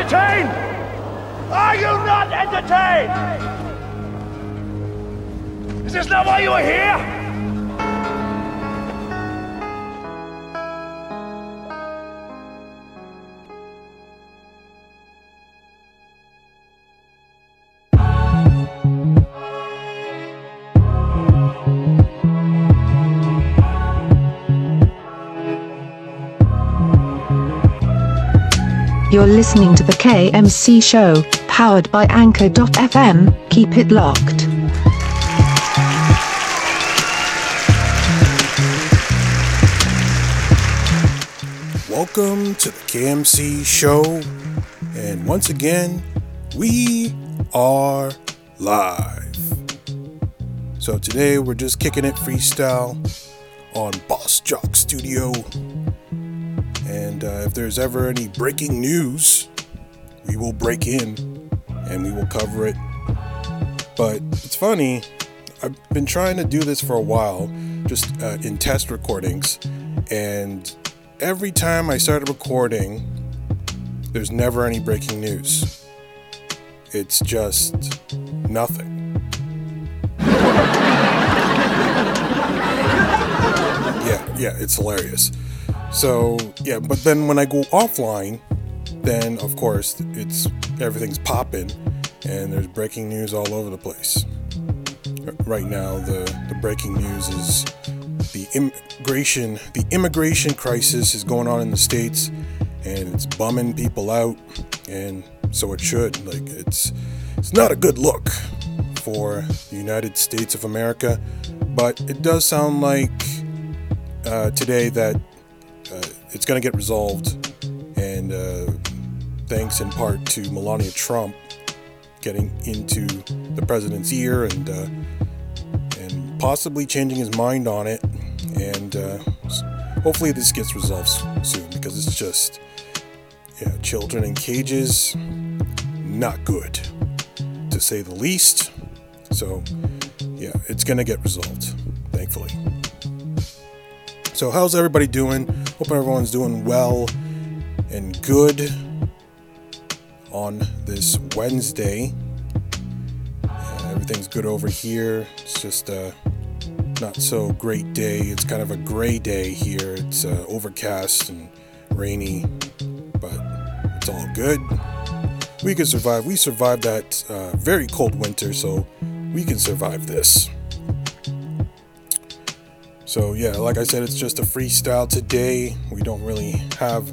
entertained? Are you not entertained? Is this not why you are here? You're listening to the KMC Show, powered by Anchor.fm. Keep it locked. Welcome to the KMC Show. And once again, we are live. So today we're just kicking it freestyle on Boss Jock Studio and uh, if there's ever any breaking news, we will break in and we will cover it. But it's funny, I've been trying to do this for a while, just uh, in test recordings, and every time I started recording, there's never any breaking news. It's just nothing. yeah, yeah, it's hilarious. So yeah, but then when I go offline, then of course it's everything's popping, and there's breaking news all over the place. Right now, the the breaking news is the immigration the immigration crisis is going on in the states, and it's bumming people out, and so it should. Like it's it's not a good look for the United States of America, but it does sound like uh, today that it's going to get resolved, and uh, thanks in part to Melania Trump getting into the president's ear and uh, and possibly changing his mind on it, and uh, hopefully this gets resolved soon because it's just yeah, children in cages, not good to say the least. So yeah, it's gonna get resolved, thankfully. So, how's everybody doing? Hope everyone's doing well and good on this Wednesday. Everything's good over here. It's just a not so great day. It's kind of a gray day here. It's uh, overcast and rainy, but it's all good. We can survive. We survived that uh, very cold winter, so we can survive this. So, yeah, like I said, it's just a freestyle today. We don't really have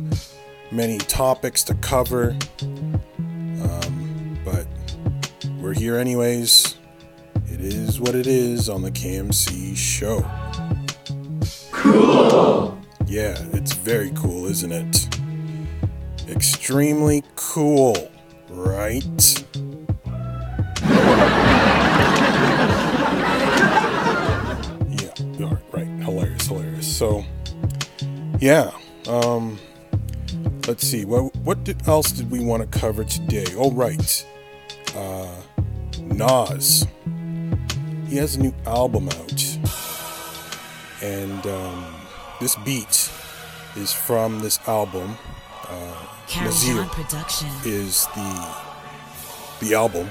many topics to cover, um, but we're here anyways. It is what it is on the KMC show. Cool! Yeah, it's very cool, isn't it? Extremely cool, right? So, yeah. Um, let's see. What what did, else did we want to cover today? Oh, right. Uh, Nas. He has a new album out, and um, this beat is from this album. Uh, Production is the the album,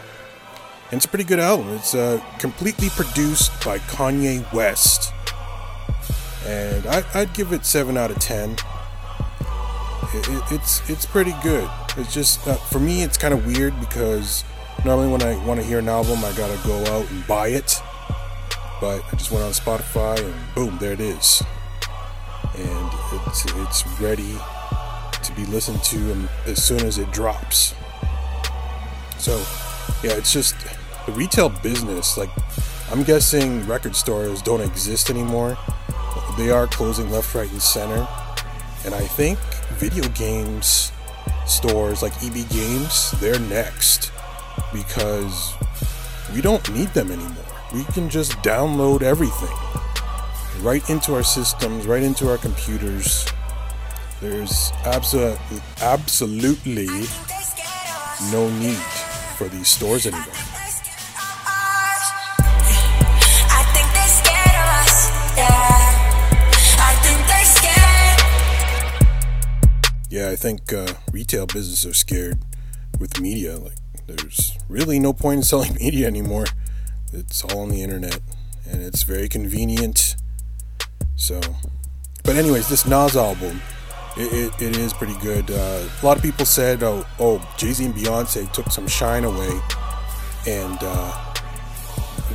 and it's a pretty good album. It's uh, completely produced by Kanye West and I, would give it seven out of ten. It, it, it's it's pretty good. It's just uh, for me, it's kind of weird because normally when I want to hear an album, I gotta go out and buy it. But I just went on Spotify and boom, there it is, and it's it's ready to be listened to as soon as it drops. So yeah, it's just the retail business. Like I'm guessing record stores don't exist anymore they are closing left, right, and center. And I think video games stores like EB Games, they're next because we don't need them anymore. We can just download everything right into our systems, right into our computers. There's absolutely, absolutely no need for these stores anymore. Yeah, I think uh, retail businesses are scared with media. Like, there's really no point in selling media anymore. It's all on the internet, and it's very convenient. So, but anyways, this Nas album, it, it, it is pretty good. Uh, a lot of people said, oh, oh Jay Z and Beyonce took some shine away, and uh,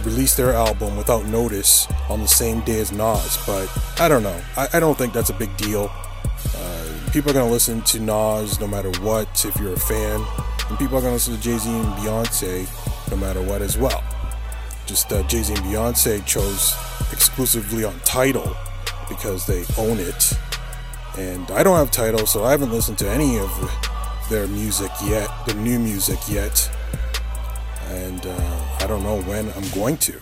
released their album without notice on the same day as Nas. But I don't know. I, I don't think that's a big deal. Uh, people are gonna listen to Nas no matter what if you're a fan, and people are gonna listen to Jay Z and Beyonce no matter what as well. Just uh, Jay Z and Beyonce chose exclusively on Tidal because they own it, and I don't have Tidal, so I haven't listened to any of their music yet, the new music yet, and uh, I don't know when I'm going to.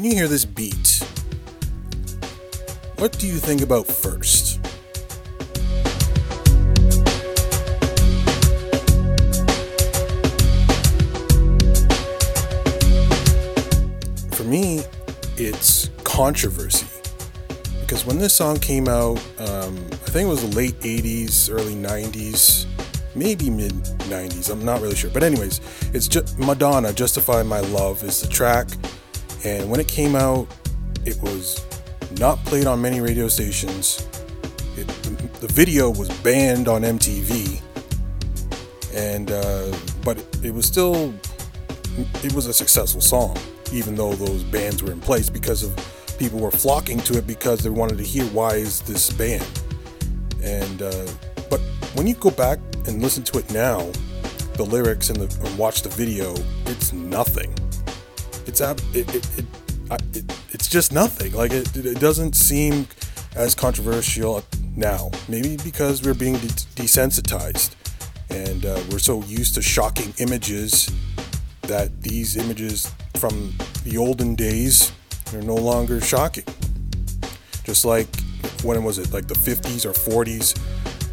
When you hear this beat, what do you think about first? For me, it's controversy. Because when this song came out, um, I think it was the late 80s, early 90s, maybe mid 90s. I'm not really sure. But, anyways, it's just Madonna, Justify My Love is the track. And when it came out, it was not played on many radio stations. It, the, the, video was banned on MTV. And, uh, but it, was still, it was a successful song, even though those bans were in place because of people were flocking to it because they wanted to hear why is this banned. And, uh, but when you go back and listen to it now, the lyrics and, the, and watch the video, it's nothing. It's it, it, it, it it's just nothing. Like it, it doesn't seem as controversial now. Maybe because we're being de- desensitized and uh, we're so used to shocking images that these images from the olden days are no longer shocking. Just like when was it, like the 50s or 40s,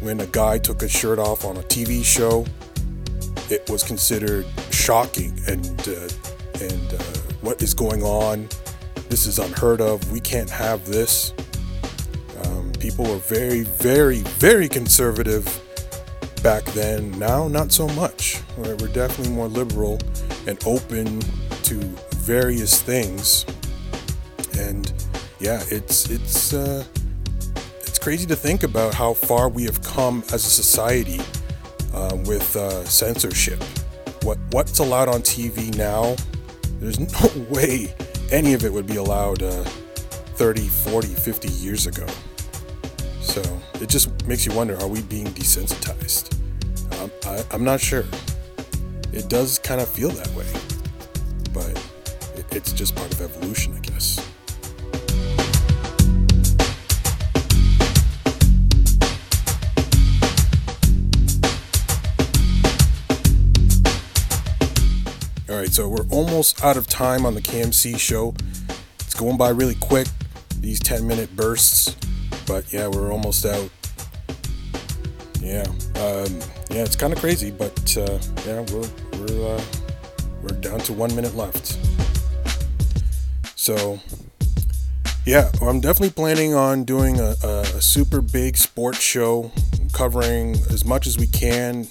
when a guy took his shirt off on a TV show, it was considered shocking and uh, and uh, what is going on? This is unheard of. We can't have this. Um, people were very, very, very conservative back then. Now, not so much. We're, definitely more liberal and open to various things. And yeah, it's it's. Uh, it's crazy to think about how far we have come as a society uh, with uh, censorship. What what's allowed on TV now? There's no way any of it would be allowed uh, 30, 40, 50 years ago. So it just makes you wonder: Are we being desensitized? Um, I, I'm not sure. It does kind of feel that way, but it, it's just part of evolution, I guess. Right, so we're almost out of time on the KMC show. It's going by really quick, these 10 minute bursts, but yeah, we're almost out. Yeah, um, yeah, it's kind of crazy, but uh, yeah, we're we're uh, we're down to one minute left. So yeah, I'm definitely planning on doing a, a, a super big sports show, covering as much as we can.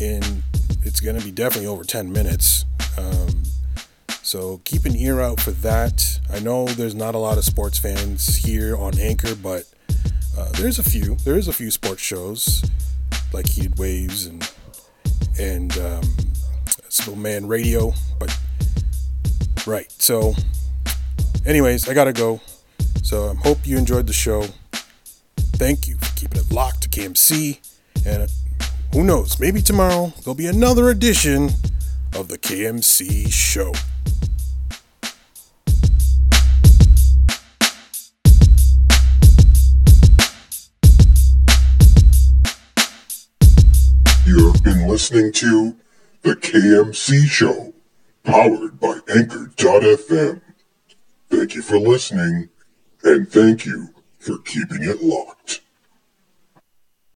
In it's going to be definitely over 10 minutes. Um, so keep an ear out for that. I know there's not a lot of sports fans here on Anchor, but uh, there's a few. There is a few sports shows like Heated Waves and and um, Man Radio. But right. So, anyways, I gotta go. So I hope you enjoyed the show. Thank you for keeping it locked to KMC. And who knows? Maybe tomorrow there'll be another edition of the KMC Show. You've been listening to the KMC Show. powered by Anchor.fm. Thank you for listening, and thank you for keeping it locked.